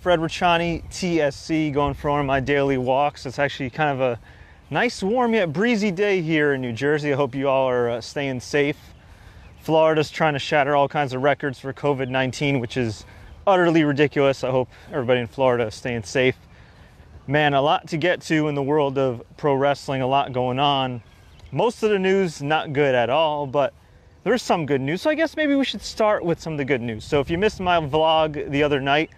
Fred Ricciani, TSC, going for one of my daily walks. It's actually kind of a nice, warm yet breezy day here in New Jersey. I hope you all are uh, staying safe. Florida's trying to shatter all kinds of records for COVID 19, which is utterly ridiculous. I hope everybody in Florida is staying safe. Man, a lot to get to in the world of pro wrestling, a lot going on. Most of the news not good at all, but there's some good news. So I guess maybe we should start with some of the good news. So if you missed my vlog the other night,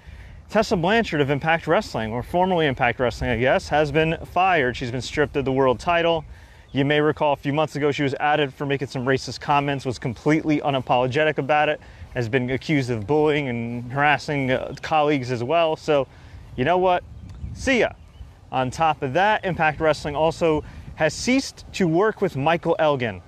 Tessa Blanchard of Impact Wrestling, or formerly Impact Wrestling, I guess, has been fired. She's been stripped of the world title. You may recall a few months ago she was added for making some racist comments, was completely unapologetic about it, has been accused of bullying and harassing uh, colleagues as well. So, you know what? See ya. On top of that, Impact Wrestling also has ceased to work with Michael Elgin.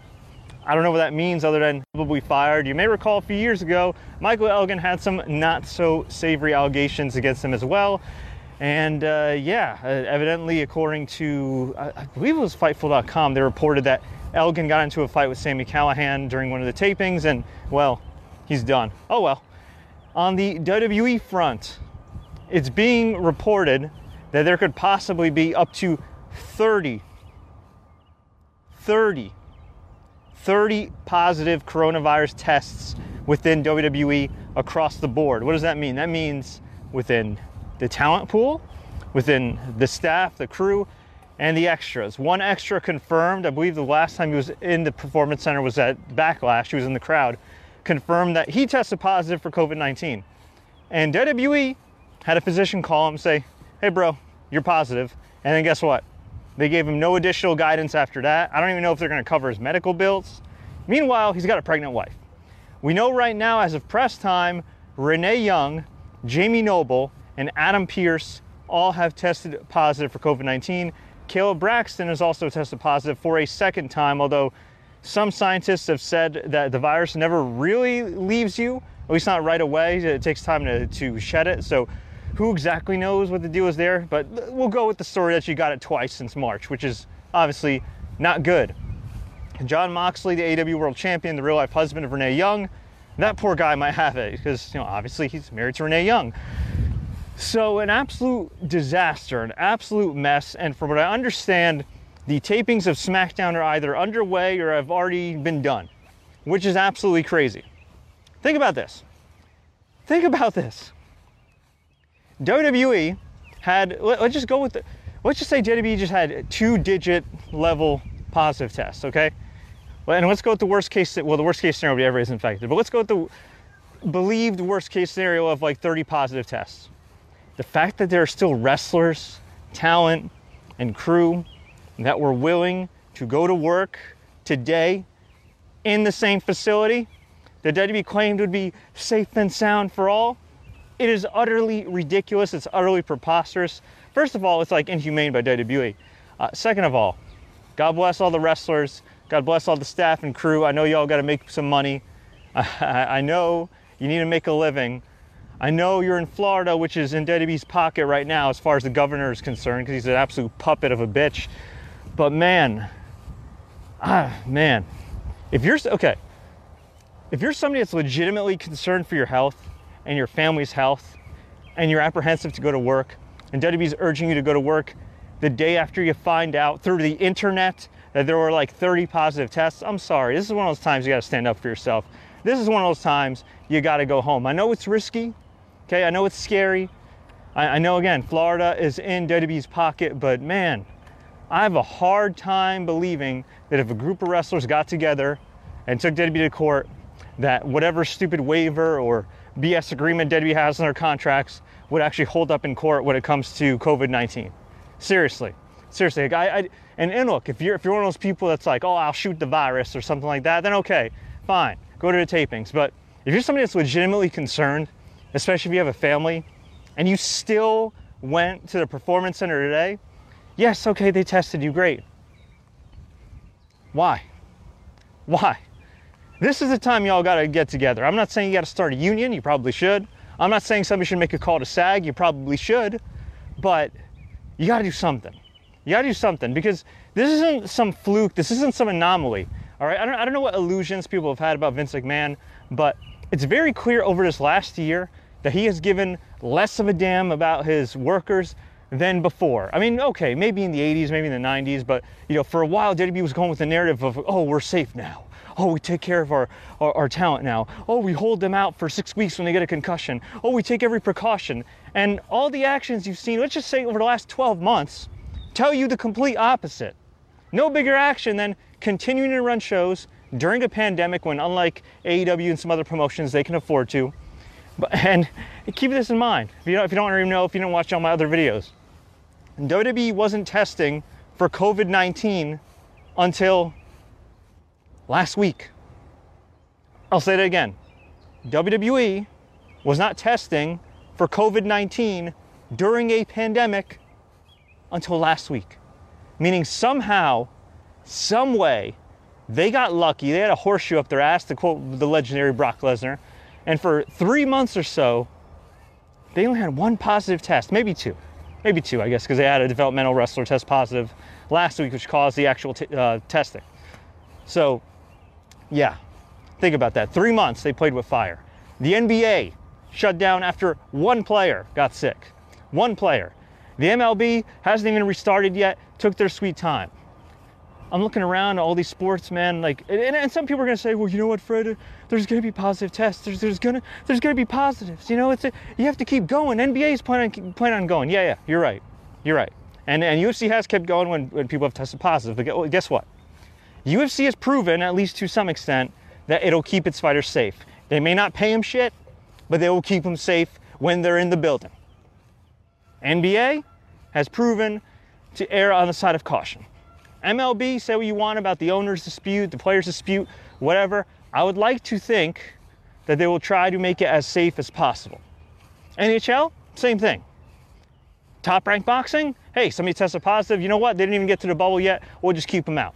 I don't know what that means other than probably fired. You may recall a few years ago, Michael Elgin had some not so savory allegations against him as well. And uh, yeah, uh, evidently, according to, I, I believe it was Fightful.com, they reported that Elgin got into a fight with Sami Callihan during one of the tapings, and well, he's done. Oh well. On the WWE front, it's being reported that there could possibly be up to 30, 30 30 positive coronavirus tests within WWE across the board. What does that mean? That means within the talent pool, within the staff, the crew, and the extras. One extra confirmed, I believe the last time he was in the Performance Center was at Backlash, he was in the crowd, confirmed that he tested positive for COVID 19. And WWE had a physician call him say, Hey, bro, you're positive. And then guess what? They gave him no additional guidance after that. I don't even know if they're going to cover his medical bills. Meanwhile, he's got a pregnant wife. We know right now, as of press time, Renee Young, Jamie Noble, and Adam Pearce all have tested positive for COVID 19. Kayla Braxton has also tested positive for a second time, although some scientists have said that the virus never really leaves you, at least not right away. It takes time to, to shed it. So who exactly knows what the deal is there? But we'll go with the story that she got it twice since March, which is obviously not good. Jon Moxley, the AEW World Champion, the real life husband of Renee Young, that poor guy might have it because, you know, obviously he's married to Renee Young. So, an absolute disaster, an absolute mess. And from what I understand, the tapings of SmackDown are either underway or have already been done, which is absolutely crazy. Think about this. Think about this. WWE had, let, us just go with the, let's just say WWE just had two digit level positive tests, okay? And let's go with the worst case, well, the worst case scenario would be everybody's infected, but let's go with the believed worst case scenario of like 30 positive tests. The fact that there are still wrestlers, talent, and crew that were willing to go to work today in the same facility that WWE claimed would be safe and sound for all it is utterly ridiculous. It's utterly preposterous. First of all, it's like inhumane by WWE. Uh, second of all, God bless all the wrestlers. God bless all the staff and crew. I know y'all got to make some money. I, I know you need to make a living. I know you're in Florida, which is in WWE's pocket right now as far as the governor is concerned, because he's an absolute puppet of a bitch. But man, ah, man, if you're okay, if you're somebody that's legitimately concerned for your health, and your family's health, and you're apprehensive to go to work, and WWE's urging you to go to work the day after you find out through the internet that there were like 30 positive tests, I'm sorry. This is one of those times you got to stand up for yourself. This is one of those times you got to go home. I know it's risky, okay? I know it's scary. I, I know, again, Florida is in WWE's pocket, but man, I have a hard time believing that if a group of wrestlers got together and took WWE to court, that whatever stupid waiver or BS agreement WWE has in their contracts would actually hold up in court when it comes to COVID 19. Seriously. Seriously. Like I, I, and, and look, if you're, if you're one of those people that's like, oh, I'll shoot the virus or something like that, then okay, fine, go to the tapings. But if you're somebody that's legitimately concerned, especially if you have a family, and you still went to the performance center today, yes, okay, they tested you, great. Why? Why? This is the time y'all got to get together. I'm not saying you got to start a union, you probably should. I'm not saying somebody should make a call to SAG, you probably should. But you got to do something. You got to do something because this isn't some fluke, this isn't some anomaly. All right, I don't, I don't know what illusions people have had about Vince McMahon, but it's very clear over this last year that he has given less of a damn about his workers than before. I mean, okay, maybe in the 80s, maybe in the 90s, but you know, for a while, WWE was going with the narrative of, oh, we're safe now. Oh, we take care of our, our, our, talent now. Oh, we hold them out for six weeks when they get a concussion. Oh, we take every precaution. And all the actions you've seen, let's just say over the last 12 months, tell you the complete opposite. No bigger action than continuing to run shows during a pandemic when, unlike AEW and some other promotions, they can afford to. But, and keep this in mind. If you, don't, if you don't already know, if you don't watch all my other videos, WWE wasn't testing for COVID 19 until last week. I'll say that again. WWE was not testing for COVID 19 during a pandemic until last week. Meaning, somehow, some way, they got lucky. They had a horseshoe up their ass, to quote the legendary Brock Lesnar. And for three months or so, they only had one positive test, maybe two. Maybe two, I guess, because they had a developmental wrestler test positive last week, which caused the actual t- uh, testing. So, yeah, think about that. Three months they played with fire. The NBA shut down after one player got sick. One player. The MLB hasn't even restarted yet, took their sweet time. I'm looking around all these sports, man. Like, and, and some people are gonna say, well, you know what, Fred? There's gonna be positive tests. There's, there's gonna, there's gonna be positives. You know, it's a, you have to keep going. NBA's plan on, planning on going. Yeah, yeah, you're right. You're right. And and UFC has kept going when, when people have tested positive. But guess what? UFC has proven, at least to some extent, that it'll keep its fighters safe. They may not pay them shit, but they will keep them safe when they're in the building. NBA has proven to err on the side of caution. MLB, say what you want about the owner's dispute, the player's dispute, whatever. I would like to think that they will try to make it as safe as possible. NHL, same thing. Top ranked boxing, hey, somebody tested positive. You know what? They didn't even get to the bubble yet. We'll just keep them out.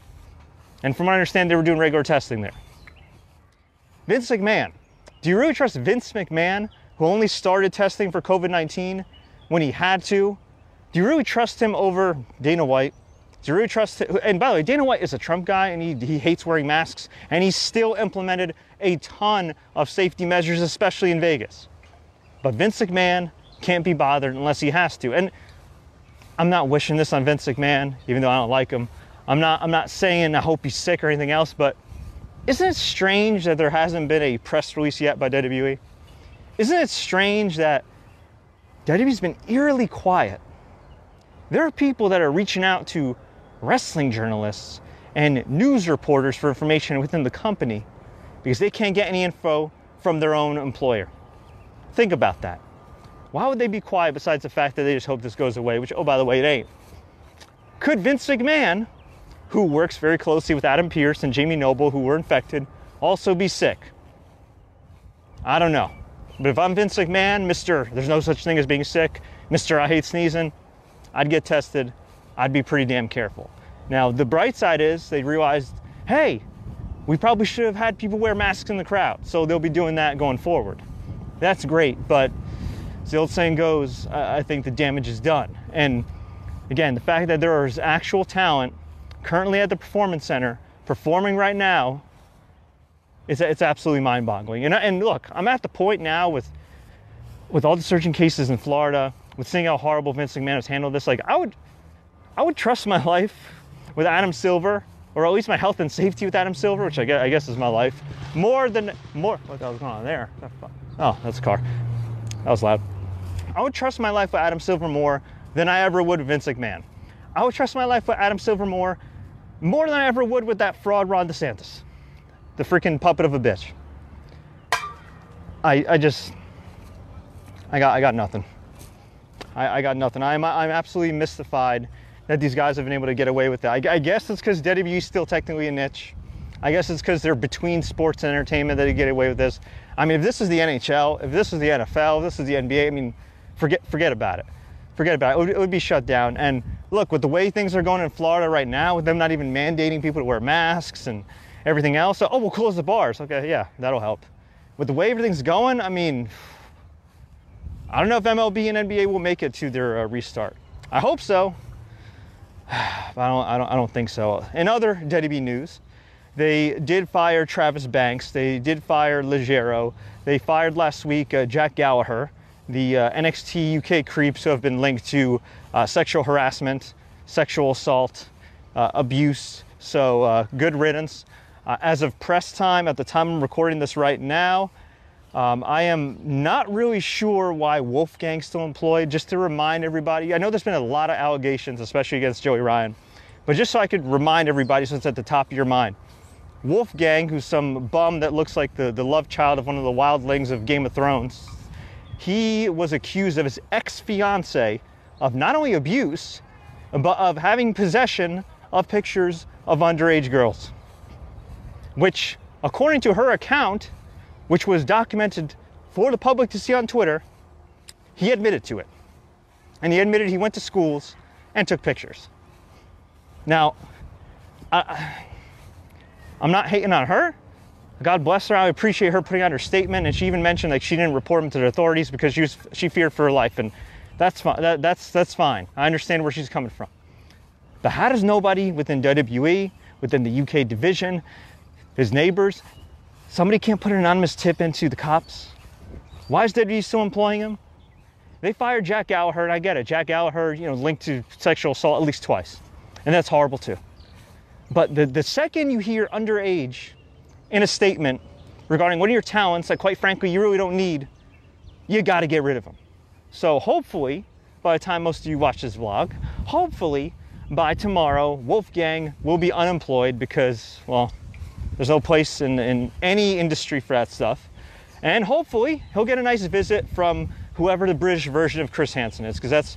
And from what I understand, they were doing regular testing there. Vince McMahon. Do you really trust Vince McMahon, who only started testing for COVID 19 when he had to? Do you really trust him over Dana White? Do you really trust him? And by the way, Dana White is a Trump guy and he, he hates wearing masks, and he still implemented a ton of safety measures, especially in Vegas. But Vince McMahon can't be bothered unless he has to. And I'm not wishing this on Vince McMahon, even though I don't like him. I'm not, I'm not saying I hope he's sick or anything else, but isn't it strange that there hasn't been a press release yet by WWE? Isn't it strange that WWE's been eerily quiet? There are people that are reaching out to wrestling journalists and news reporters for information within the company because they can't get any info from their own employer. Think about that. Why would they be quiet besides the fact that they just hope this goes away, which, oh, by the way, it ain't? Could Vince McMahon, who works very closely with Adam Pearce and Jamie Noble, who were infected, also be sick? I don't know. But if I'm Vince McMahon, Mr. There's no such thing as being sick, Mr. I hate sneezing, I'd get tested. I'd be pretty damn careful. Now, the bright side is they realized, hey, we probably should have had people wear masks in the crowd. So they'll be doing that going forward. That's great, but as the old saying goes, I think the damage is done. And again, the fact that there is actual talent currently at the Performance Center performing right now, it's, it's absolutely mind boggling. And, and look, I'm at the point now with, with all the surging cases in Florida, with seeing how horrible Vince McMahon has handled this, like I would, I would trust my life with Adam Silver, or at least my health and safety with Adam Silver, which I guess, I guess is my life, more than more. What the hell's going on there? Oh, that's a car. That was loud. I would trust my life with Adam Silver more than I ever would Vince McMahon. I would trust my life with Adam Silver more, more than I ever would with that fraud Ron DeSantis, the freaking puppet of a bitch. I, I just, I got, I got nothing. I, I got nothing. I'm, I'm absolutely mystified that these guys have been able to get away with that. I, I guess it's because WWE is still technically a niche. I guess it's because they're between sports and entertainment that they get away with this. I mean, if this is the NHL, if this is the NFL, if this is the NBA, I mean, forget forget about it. Forget about it. It would, it would be shut down. And look, with the way things are going in Florida right now, with them not even mandating people to wear masks and everything else, so, oh, we'll close the bars. Okay, yeah, that'll help. With the way everything's going, I mean, I don't know if MLB and NBA will make it to their uh, restart. I hope so, but I don't, I don't, I don't think so. In other WWE news, they did fire Travis Banks. They did fire Ligero. They fired last week uh, Jack Gallagher. The uh, NXT UK creeps who have been linked to uh, sexual harassment, sexual assault, uh, abuse. So, uh, good riddance. Uh, as of press time, at the time I'm recording this right now, um, I am not really sure why Wolfgang's still employed. Just to remind everybody, I know there's been a lot of allegations, especially against Joey Ryan, but just so I could remind everybody, so it's at the top of your mind. Wolfgang, who's some bum that looks like the, the love child of one of the wildlings of Game of Thrones, he was accused of his ex fiance of not only abuse, but of having possession of pictures of underage girls. Which, according to her account, which was documented for the public to see on Twitter, he admitted to it. And he admitted he went to schools and took pictures. Now, I, I'm not hating on her. God bless her. I appreciate her putting out her statement, and she even mentioned like she didn't report him to the authorities because she was she feared for her life, and that's fine. That, that's that's fine. I understand where she's coming from. But how does nobody within WWE, within the UK division, his neighbors, somebody can't put an anonymous tip into the cops? Why is WWE still employing him? They fired Jack Gallagher, and I get it. Jack Gallagher, you know, linked to sexual assault at least twice, and that's horrible too. But the, the second you hear underage in a statement regarding one of your talents that, quite frankly, you really don't need, you got to get rid of them. So hopefully, by the time most of you watch this vlog, hopefully by tomorrow, Wolfgang will be unemployed because, well, there's no place in, in any industry for that stuff. And hopefully, he'll get a nice visit from whoever the British version of Chris Hansen is, because that's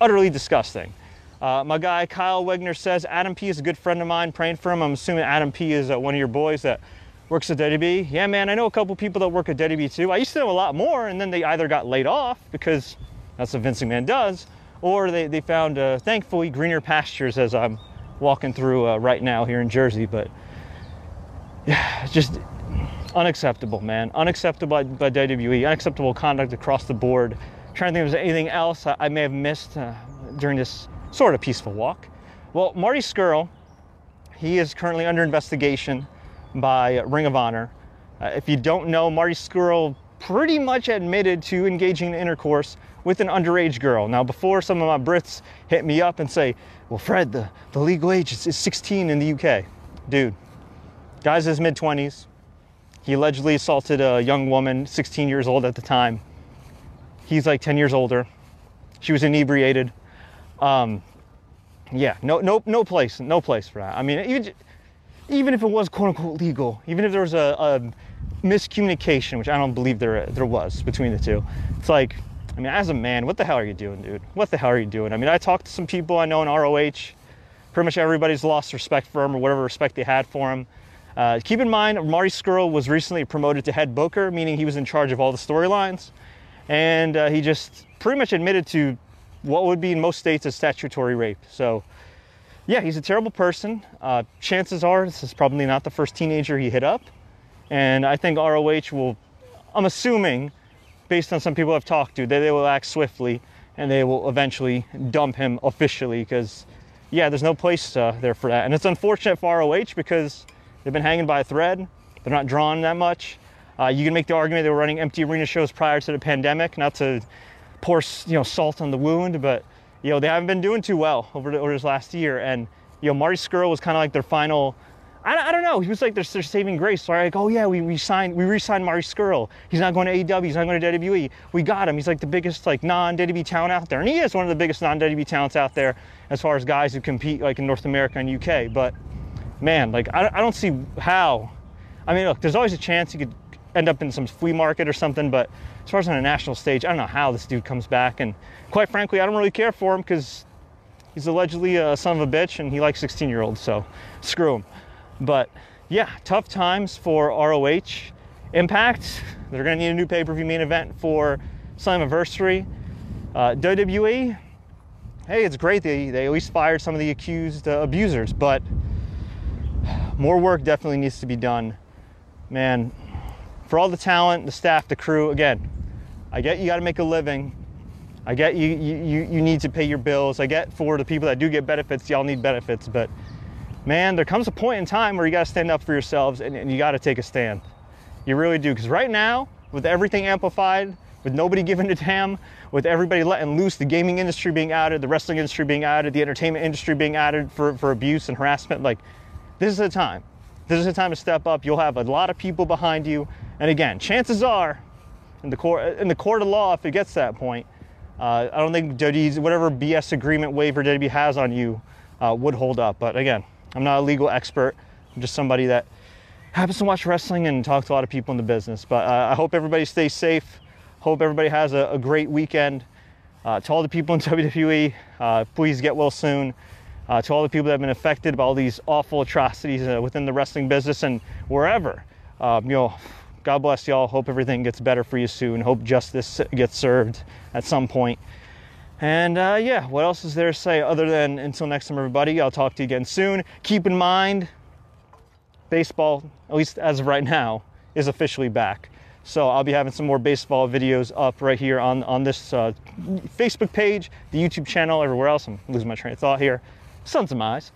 utterly disgusting. Uh, my guy Kyle Wegner says Adam P is a good friend of mine. Praying for him. I'm assuming Adam P is uh, one of your boys that works at WWE. Yeah, man, I know a couple people that work at WWE too. I used to know a lot more, and then they either got laid off because that's what Vince Man does, or they, they found, uh, thankfully, greener pastures as I'm walking through uh, right now here in Jersey. But yeah, just unacceptable, man. Unacceptable by, by WWE. Unacceptable conduct across the board. I'm trying to think if there's anything else I, I may have missed uh, during this sort of peaceful walk. Well, Marty Scurll, he is currently under investigation by Ring of Honor. Uh, if you don't know, Marty Scurll pretty much admitted to engaging in intercourse with an underage girl. Now, before some of my Brits hit me up and say, well, Fred, the, the legal age is, is 16 in the UK. Dude, guy's in his mid 20s. He allegedly assaulted a young woman, 16 years old at the time. He's like 10 years older. She was inebriated. Um, yeah, no, no, no place, no place for that. I mean, even, even if it was quote unquote legal, even if there was a, a miscommunication, which I don't believe there there was between the two, it's like, I mean, as a man, what the hell are you doing, dude? What the hell are you doing? I mean, I talked to some people I know in ROH. Pretty much everybody's lost respect for him or whatever respect they had for him. Uh, keep in mind, Marty Scurll was recently promoted to head booker, meaning he was in charge of all the storylines, and uh, he just pretty much admitted to what would be in most states a statutory rape. So, yeah, he's a terrible person. Uh, chances are this is probably not the first teenager he hit up. And I think ROH will, I'm assuming, based on some people I've talked to, that they will act swiftly and they will eventually dump him officially because, yeah, there's no place uh, there for that. And it's unfortunate for ROH because they've been hanging by a thread. They're not drawn that much. Uh, you can make the argument they were running empty arena shows prior to the pandemic, not to pour you know salt on the wound, but you know they haven't been doing too well over, the, over this last year. And you know Marty Scurll was kind of like their final. I, I, don't know. He was like their, their saving grace. So I like, oh yeah, we, we signed we re-signed Marty Scurll. He's not going to AEW. He's not going to WWE. We got him. He's like the biggest like non-WWE talent out there, and he is one of the biggest non-WWE talents out there as far as guys who compete like in North America and UK. But man, like I, I don't see how. I mean, look, there's always a chance he could end up in some flea market or something, but as far as on a national stage, I don't know how this dude comes back. And quite frankly, I don't really care for him because he's allegedly a son of a bitch and he likes 16 year olds. So screw him. But yeah, tough times for ROH. Impact, they're going to need a new pay per view main event for Slammiversary. Uh, WWE, hey, it's great. They, they at least fired some of the accused uh, abusers, but more work definitely needs to be done. Man, for all the talent, the staff, the crew, again, I get you got to make a living. I get you, you, you need to pay your bills. I get for the people that do get benefits, y'all need benefits. But man, there comes a point in time where you got to stand up for yourselves and, and you got to take a stand. You really do. Because right now, with everything amplified, with nobody giving a damn, with everybody letting loose, the gaming industry being outed, the wrestling industry being outed, the entertainment industry being outed for, for abuse and harassment, like this is the time. This is the time to step up. You'll have a lot of people behind you. And again, chances are, in the court in the court of law, if it gets to that point, uh, I don't think whatever BS agreement waiver WWE has on you uh, would hold up. But again, I'm not a legal expert. I'm just somebody that happens to watch wrestling and talk to a lot of people in the business. But uh, I hope everybody stays safe. Hope everybody has a, a great weekend. Uh, to all the people in WWE, uh, please get well soon. Uh, to all the people that have been affected by all these awful atrocities uh, within the wrestling business and wherever, um, you know, God bless y'all. Hope everything gets better for you soon. Hope justice gets served at some point. And uh, yeah, what else is there to say other than until next time, everybody? I'll talk to you again soon. Keep in mind, baseball, at least as of right now, is officially back. So I'll be having some more baseball videos up right here on, on this uh, Facebook page, the YouTube channel, everywhere else. I'm losing my train of thought here. Sons of eyes.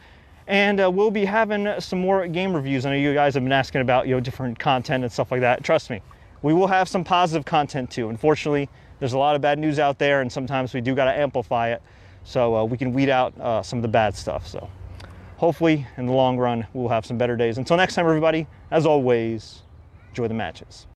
And uh, we'll be having some more game reviews. I know you guys have been asking about you know different content and stuff like that. Trust me, we will have some positive content too. Unfortunately, there's a lot of bad news out there, and sometimes we do got to amplify it so uh, we can weed out uh, some of the bad stuff. So hopefully, in the long run, we'll have some better days. Until next time, everybody, as always, enjoy the matches.